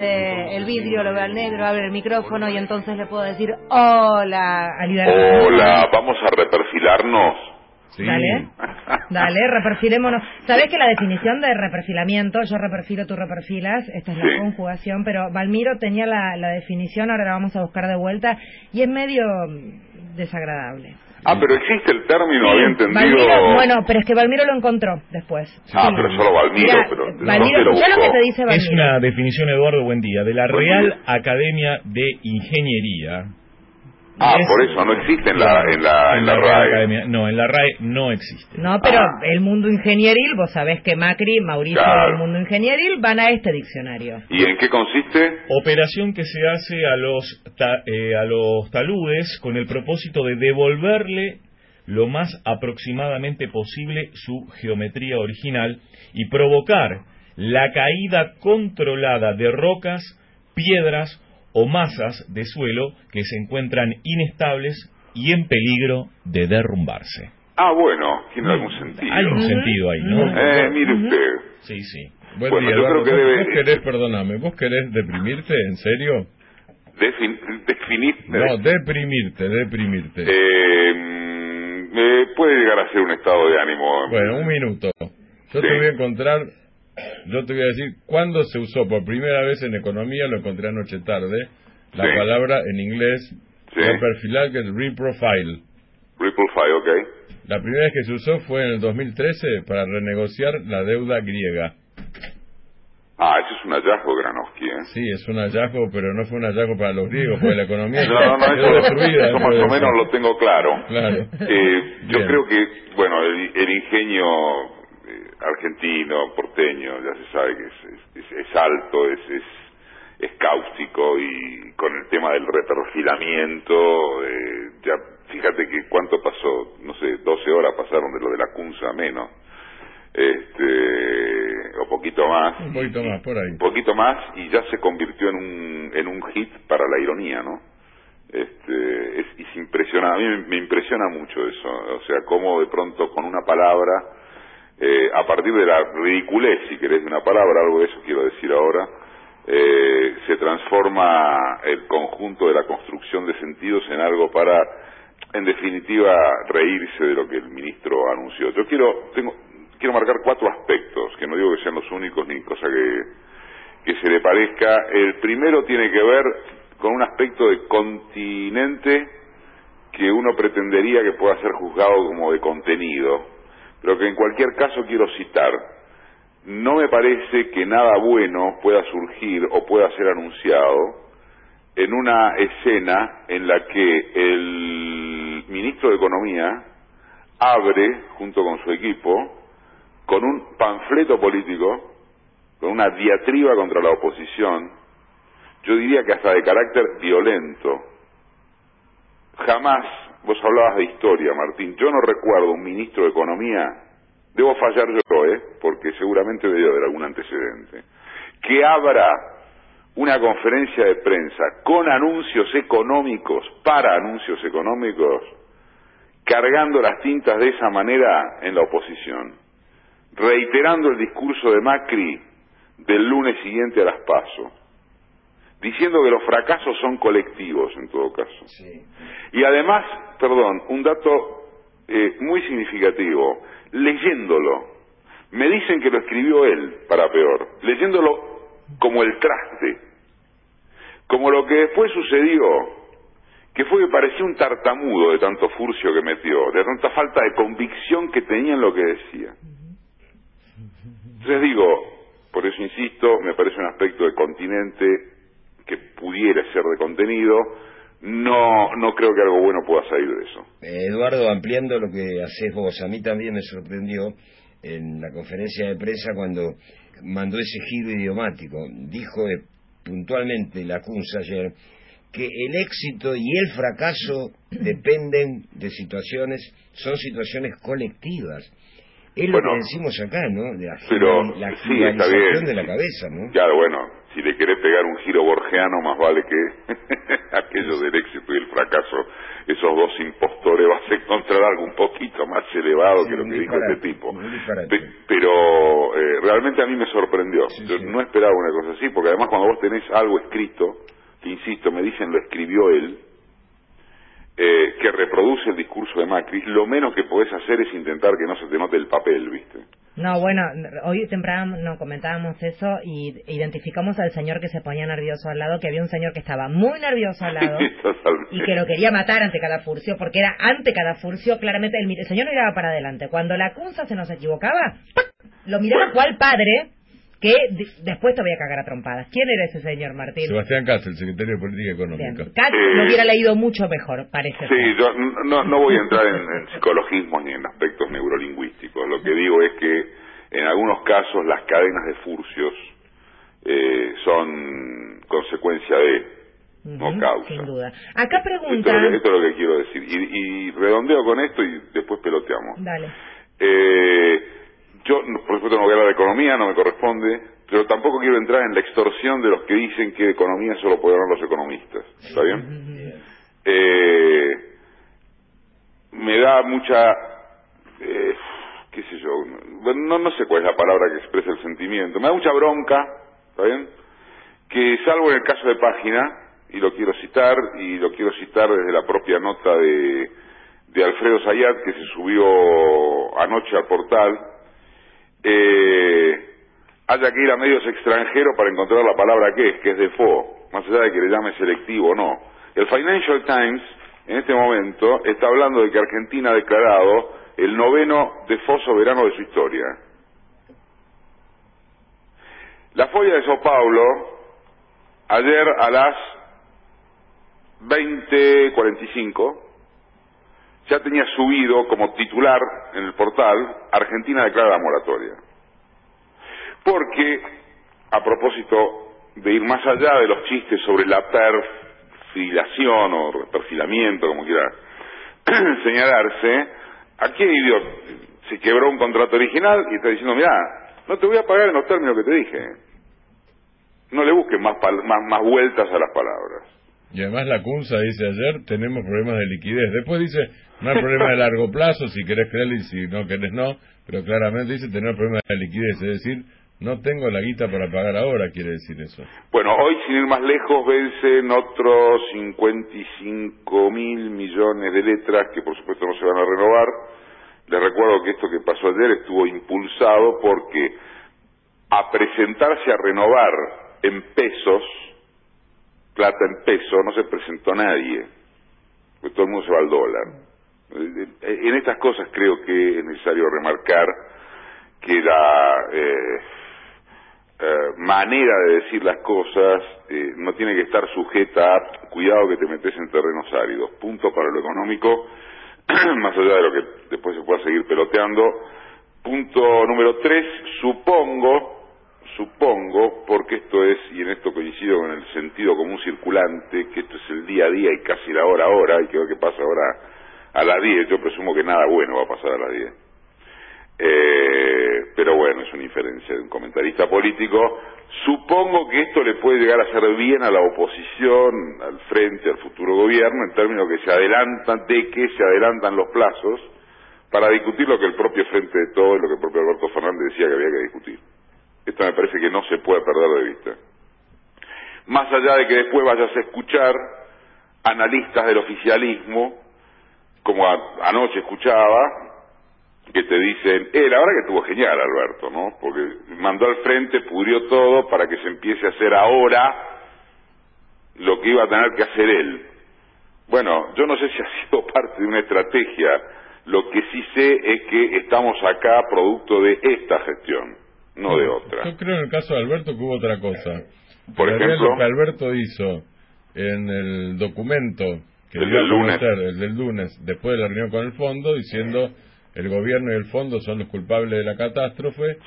eh, el vidrio, lo veo al negro, abre el micrófono y entonces le puedo decir hola Hola, vamos a reperfilarnos. Sí. Dale, dale, reperfilémonos. ¿Sabés que la definición de reperfilamiento, yo reperfilo, tú reperfilas, esta es la conjugación, pero Valmiro tenía la, la definición, ahora la vamos a buscar de vuelta, y es medio desagradable. Ah, pero existe el término, había entendido. bueno, pero es que Valmiro lo encontró después. Ah, pero solo Valmiro, pero Valmiro, lo, que te dice Valmiro. Es una definición, Eduardo, buen día, de la Real Academia de Ingeniería Ah, por eso, no existe en la, en la, en la, RAE. No, en la RAE no existe. No, pero ah. el mundo ingenieril, vos sabés que Macri, Mauricio del mundo ingenieril, van a este diccionario. ¿Y en qué consiste? Operación que se hace a los, eh, a los taludes con el propósito de devolverle lo más aproximadamente posible su geometría original y provocar la caída controlada de rocas, piedras o masas de suelo que se encuentran inestables y en peligro de derrumbarse. Ah, bueno, tiene algún sentido. Hay un sentido ahí, ¿no? Eh, mire usted. Sí, sí. Bueno, yo creo que ¿vos, querés, perdóname, vos querés deprimirte, en serio? definirte. No, deprimirte, deprimirte. Eh, mm, puede llegar a ser un estado de ánimo. Bueno, un minuto. Yo te voy a encontrar yo te voy a decir cuándo se usó por primera vez en economía, lo encontré anoche tarde, la palabra en inglés sí. perfilar que es reprofile. Reprofile, ok. La primera vez que se usó fue en el 2013 para renegociar la deuda griega. Ah, eso es un hallazgo, Granowski, ¿eh? Sí, es un hallazgo, pero no fue un hallazgo para los griegos, porque la economía no, no, no, eso, destruida. Eso más o menos lo tengo claro. claro. Eh, yo creo que, bueno, el ingenio argentino, porteño, ya se sabe que es, es, alto, es, es, cáustico y con el tema del reperfilamiento, eh, ya fíjate que cuánto pasó, no sé, 12 horas pasaron de lo de la Cunza menos, este, o poquito más. Un poquito más, por ahí. Un poquito más y ya se convirtió en un, en un hit para la ironía, ¿no? Este, es, es impresionante, a mí me impresiona mucho eso, o sea, cómo de pronto con una palabra eh, a partir de la ridiculez, si querés, una palabra, algo de eso quiero decir ahora, eh, se transforma el conjunto de la construcción de sentidos en algo para, en definitiva, reírse de lo que el ministro anunció. Yo quiero, tengo, quiero marcar cuatro aspectos, que no digo que sean los únicos ni cosa que se le parezca. El primero tiene que ver con un aspecto de continente que uno pretendería que pueda ser juzgado como de contenido pero que en cualquier caso quiero citar. No me parece que nada bueno pueda surgir o pueda ser anunciado en una escena en la que el ministro de Economía abre, junto con su equipo, con un panfleto político, con una diatriba contra la oposición, yo diría que hasta de carácter violento. Jamás Vos hablabas de historia, Martín. Yo no recuerdo un ministro de Economía, debo fallar yo, ¿eh? porque seguramente debe haber algún antecedente, que abra una conferencia de prensa con anuncios económicos, para anuncios económicos, cargando las tintas de esa manera en la oposición, reiterando el discurso de Macri del lunes siguiente a las pasos diciendo que los fracasos son colectivos en todo caso. Y además, perdón, un dato eh, muy significativo, leyéndolo, me dicen que lo escribió él, para peor, leyéndolo como el traste, como lo que después sucedió, que fue que parecía un tartamudo de tanto furcio que metió, de tanta falta de convicción que tenía en lo que decía. Entonces digo, por eso insisto, me parece un aspecto de continente que pudiera ser de contenido, no, no creo que algo bueno pueda salir de eso. Eduardo, ampliando lo que haces vos, a mí también me sorprendió en la conferencia de prensa cuando mandó ese giro idiomático. Dijo eh, puntualmente la CUNS ayer que el éxito y el fracaso dependen de situaciones, son situaciones colectivas. Es lo que decimos acá, ¿no? De la, pero, la sí, de la cabeza, ¿no? Claro, bueno, si le querés pegar un giro borgiano, más vale que aquello del éxito y el fracaso, esos dos impostores, vas a encontrar algo un poquito más elevado que lo que dijo este tipo. pero eh, realmente a mí me sorprendió. Yo no esperaba una cosa así, porque además cuando vos tenés algo escrito, que insisto, me dicen lo escribió él, el discurso de Macri, lo menos que podés hacer es intentar que no se te note el papel, ¿viste? No, bueno, hoy temprano no comentábamos eso y identificamos al señor que se ponía nervioso al lado, que había un señor que estaba muy nervioso al lado y que lo quería matar ante cada furcio, porque era ante cada furcio, claramente el, señor no miraba para adelante. Cuando la Cunza se nos equivocaba, lo miraba cual padre que después te voy a cagar a trompadas. ¿Quién era ese señor, Martín? Sebastián Katz, el secretario de Política Económica. Katz lo hubiera leído mucho mejor, parece. Sí, yo no, no voy a entrar en, en psicologismo ni en aspectos neurolingüísticos. Lo que digo es que en algunos casos las cadenas de furcios eh, son consecuencia de, no causa. Sin duda. Acá pregunta... Esto, es lo que quiero decir. Y, y redondeo con esto y después peloteamos. Dale. Eh, yo, por supuesto, no voy a hablar de economía, no me corresponde, pero tampoco quiero entrar en la extorsión de los que dicen que de economía solo pueden hablar los economistas. ¿Está bien? Eh, me da mucha, eh, qué sé yo, no, no sé cuál es la palabra que expresa el sentimiento, me da mucha bronca, ¿está bien? Que salvo en el caso de página, y lo quiero citar, y lo quiero citar desde la propia nota de, de Alfredo Zayat, que se subió anoche al portal, eh, haya que ir a medios extranjeros para encontrar la palabra que es, que es default, más allá de que le llame selectivo o no. El Financial Times, en este momento, está hablando de que Argentina ha declarado el noveno default soberano de su historia. La folla de Sao Paulo, ayer a las 20.45, ya tenía subido como titular en el portal Argentina declara la moratoria. Porque, a propósito de ir más allá de los chistes sobre la perfilación o perfilamiento, como quiera señalarse, aquí se quebró un contrato original y está diciendo, mira, no te voy a pagar en los términos que te dije. No le busques más, más, más vueltas a las palabras. Y además la CUNSA dice ayer, tenemos problemas de liquidez. Después dice, no hay problema de largo plazo, si querés creer y si no querés no, pero claramente dice tener problemas de liquidez, es decir, no tengo la guita para pagar ahora, quiere decir eso. Bueno, hoy sin ir más lejos vencen otros 55 mil millones de letras que por supuesto no se van a renovar. Les recuerdo que esto que pasó ayer estuvo impulsado porque a presentarse a renovar en pesos, plata en peso, no se presentó nadie, porque todo el mundo se va al dólar. En estas cosas creo que es necesario remarcar que la eh, eh, manera de decir las cosas eh, no tiene que estar sujeta a cuidado que te metes en terrenos áridos. Punto para lo económico, más allá de lo que después se pueda seguir peloteando. Punto número tres, supongo supongo, porque esto es, y en esto coincido con el sentido común circulante, que esto es el día a día y casi la hora a hora, y que pasa ahora a las 10, yo presumo que nada bueno va a pasar a las 10. Eh, pero bueno, es una inferencia de un comentarista político. Supongo que esto le puede llegar a hacer bien a la oposición, al frente, al futuro gobierno, en términos que se adelantan, de que se adelantan los plazos para discutir lo que el propio Frente de Todo y lo que el propio Alberto Fernández decía que había que discutir. Esto me parece que no se puede perder de vista. Más allá de que después vayas a escuchar analistas del oficialismo, como anoche escuchaba, que te dicen, eh, la verdad que estuvo genial Alberto, ¿no? Porque mandó al frente, pudrió todo para que se empiece a hacer ahora lo que iba a tener que hacer él. Bueno, yo no sé si ha sido parte de una estrategia, lo que sí sé es que estamos acá producto de esta gestión no de otra. Yo creo en el caso de Alberto que hubo otra cosa. Por ejemplo, lo que Alberto hizo en el documento que el del lunes. el del lunes, después de la reunión con el fondo, diciendo el gobierno y el fondo son los culpables de la catástrofe,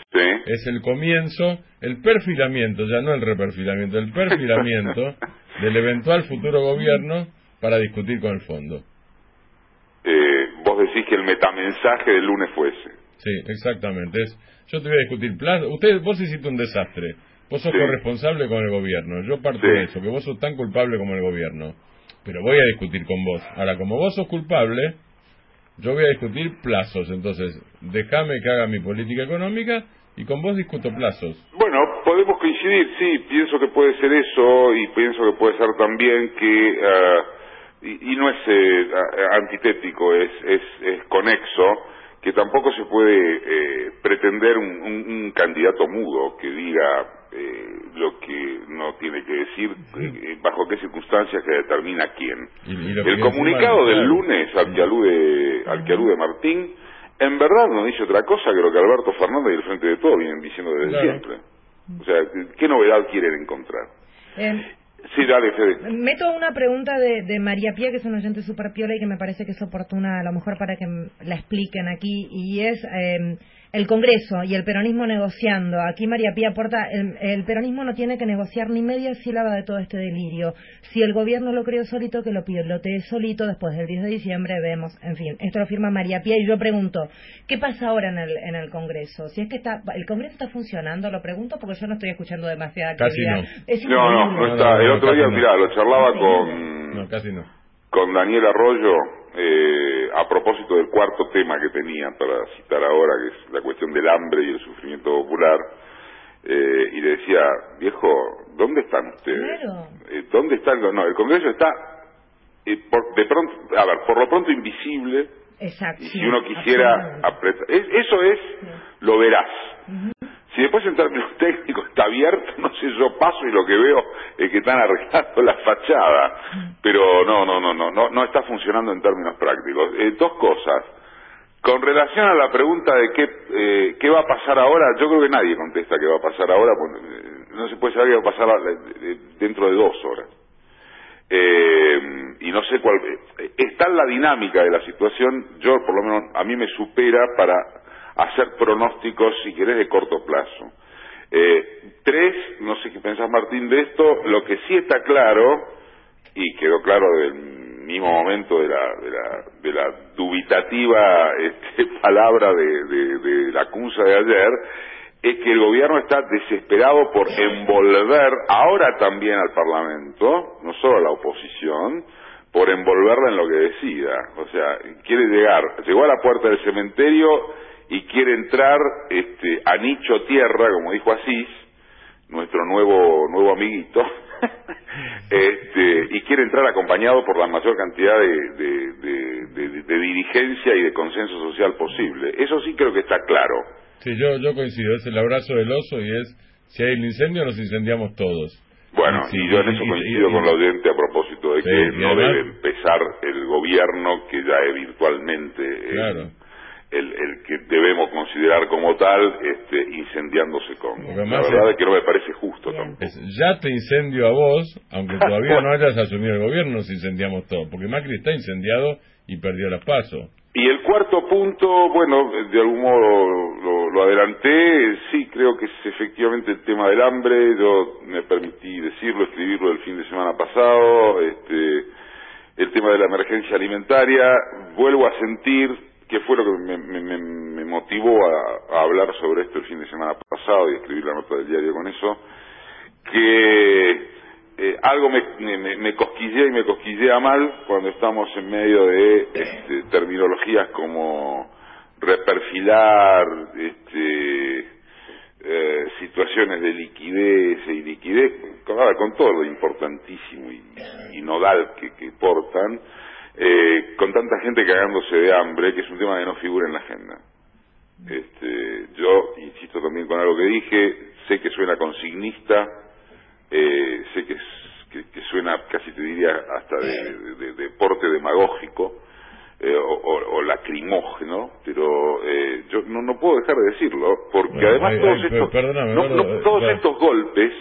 es el comienzo, el perfilamiento, ya no el reperfilamiento, el perfilamiento del eventual futuro gobierno para discutir con el fondo. Eh, vos decís que el metamensaje del lunes fue ese. Sí, exactamente. Es, yo te voy a discutir plazo. Usted, vos hiciste un desastre. Vos sos corresponsable con el gobierno. Yo parto de eso, que vos sos tan culpable como el gobierno. pero voy a discutir con vos. Ahora, como vos sos culpable, yo voy a discutir plazos. Entonces, déjame que haga mi política económica y con vos discuto plazos. Bueno, podemos coincidir, sí, pienso que puede ser eso y pienso que puede ser también que, ah, y, no es eh, antitético, es, es, es conexo, que tampoco se puede eh, pretender un, un, candidato mudo que diga eh, lo que no tiene que decir, eh, bajo qué circunstancias que determina quién. el comunicado del lunes al que alude, al que alude Martín, en verdad no dice otra cosa que lo que Alberto Fernández y el Frente de Todo vienen diciendo desde siempre. O sea, ¿qué novedad quieren encontrar? Sí, dale, Fede. Meto una pregunta de, de María Pía, que es una oyente super piola y que me parece que es oportuna a lo mejor para que la expliquen aquí, y es... Eh, el Congreso y el peronismo negociando. Aquí María Pía aporta, el, peronismo no tiene que negociar ni media sílaba de todo este delirio. Si el gobierno lo creó solito, que lo pilotee solito después del 10 de diciembre, vemos, en fin, esto lo firma María Pía y yo pregunto, ¿qué pasa ahora en el, en el Congreso? Si es que está, el Congreso está funcionando, lo pregunto porque yo no estoy escuchando demasiada Casi no. no, no, está. el otro día, mira, lo charlaba con... No, casi no. Con Daniel Arroyo, eh, a propósito del cuarto tema que tenía para citar ahora, que es la cuestión del hambre y el sufrimiento popular, eh, y le decía, viejo, ¿dónde están ustedes? Eh, ¿Dónde están? No, el Congreso está, por, de pronto, a ver, por lo pronto invisible, Exacto, y si uno quisiera apretar, eso es lo verás. Si después en términos técnicos está abierto, no sé, yo paso y lo que veo es que están arreglando la fachada. Pero no, no, no, no, no, no está funcionando en términos prácticos. Eh, dos cosas. Con relación a la pregunta de qué, eh, qué va a pasar ahora, yo creo que nadie contesta qué va a pasar ahora, eh, no se puede saber qué va a pasar dentro de dos horas. y no sé cuál. Está en la dinámica de la situación, yo por lo menos a mí me supera para hacer pronósticos, si querés, de corto plazo. Eh, tres, no sé qué pensás Martín de esto, lo que sí está claro, y quedó claro del mismo momento de la, de la, de la dubitativa este, palabra de, de, de la acusa de ayer, es que el gobierno está desesperado por envolver ahora también al Parlamento, no solo a la oposición, por envolverla en lo que decida. O sea, quiere llegar, llegó a la puerta del cementerio y quiere entrar este, a nicho tierra, como dijo Asís, nuestro nuevo nuevo amiguito, este, y quiere entrar acompañado por la mayor cantidad de, de, dirigencia y de consenso social posible. Eso sí creo que está claro. Sí, yo, yo coincido, es el abrazo del oso y es, si hay un incendio nos incendiamos todos. Bueno, y yo en eso coincido con la oyente a propósito de que no debe empezar el gobierno que ya es virtualmente... Claro el, el que debemos considerar como tal este, incendiándose con. la verdad es, que no me parece justo tampoco. ya te incendio a vos, aunque todavía no hayas asumido el gobierno, nos incendiamos todos, porque Macri está incendiado y perdió las pasos. Y el cuarto punto, bueno, de algún modo lo, lo, adelanté, sí, creo que es efectivamente el tema del hambre, yo me permití decirlo, escribirlo el fin de semana pasado, este, el tema de la emergencia alimentaria, vuelvo a sentir que fue lo que me, me, motivó a, hablar sobre esto el fin de semana pasado y escribir la nota del diario con eso, que eh, algo me, me, cosquillea y me cosquillea mal cuando estamos en medio de este, terminologías como reperfilar, este, eh, situaciones de liquidez y liquidez, con, todo lo importantísimo y, nodal que, que portan, eh, con tanta gente cagándose de hambre, que es un tema que no figura en la agenda. Este, yo insisto también con algo que dije, sé que suena consignista, eh, sé que, que, suena casi te diría hasta de, deporte demagógico eh, o, lacrimógeno, pero eh, yo no, no puedo dejar de decirlo, porque además todos, estos, todos estos golpes,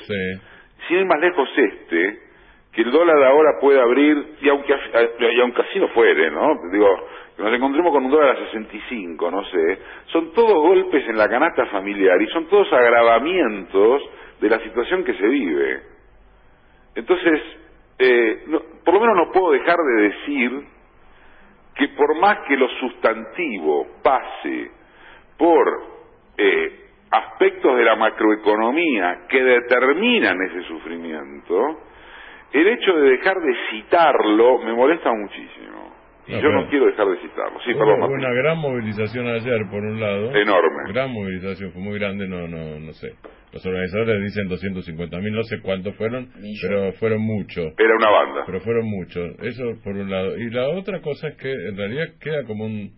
sin ir más lejos este, que el dólar ahora puede abrir, y aunque, y aunque así no fuere, ¿no? Digo, que nos encontremos con un dólar a 65, no sé, son todos golpes en la canasta familiar y son todos agravamientos de la situación que se vive. Entonces, eh, por lo menos no puedo dejar de decir que por más que lo sustantivo pase por eh, aspectos de la macroeconomía que determinan ese sufrimiento, el hecho de dejar de citarlo me molesta muchísimo. Y No, yo pero- no quiero dejar de citarlo. Sí, Hubo perdón, Martín. una gran movilización ayer, por un lado. Enorme. Gran movilización, fue muy grande, no, no, no sé. Los organizadores dicen 250 mil, no sé cuántos fueron, pero fueron muchos. Era una banda. Pero fueron muchos. Eso por un lado. Y la otra cosa es que en realidad queda como un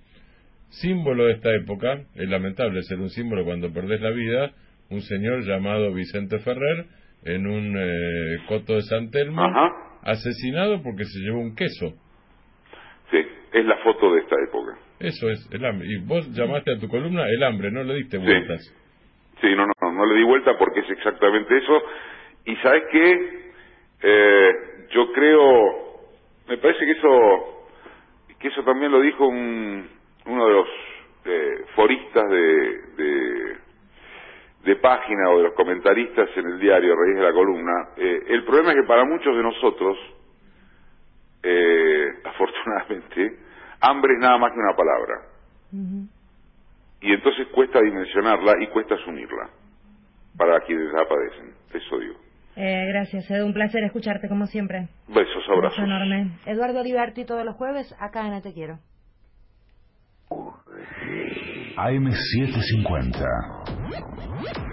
símbolo de esta época. Es lamentable ser un símbolo cuando perdés la vida. Un señor llamado Vicente Ferrer en un eh, coto de San Telmo, Ajá. asesinado porque se llevó un queso. Sí, es la foto de esta época. Eso es el hambre. Y vos llamaste a tu columna el hambre, no le diste Sí. vueltas. Sí, no, no, no, no le di vuelta porque es exactamente eso. Y sabes qué, Eh, yo creo, me parece que eso, que eso también lo dijo un, uno de los eh, foristas de, de, de página o de los comentaristas en el diario a raíz de la columna. Eh, el problema es que para muchos de nosotros, eh, afortunadamente, hambre es nada más que una palabra. Y entonces cuesta dimensionarla y cuesta asumirla para quienes la padecen. Eso digo. Eh, gracias, Edu. Un placer escucharte como siempre. Besos, Un abrazos. beso enorme. Eduardo Oliverti todos los jueves acá en Te Quiero. AM750. Yeah.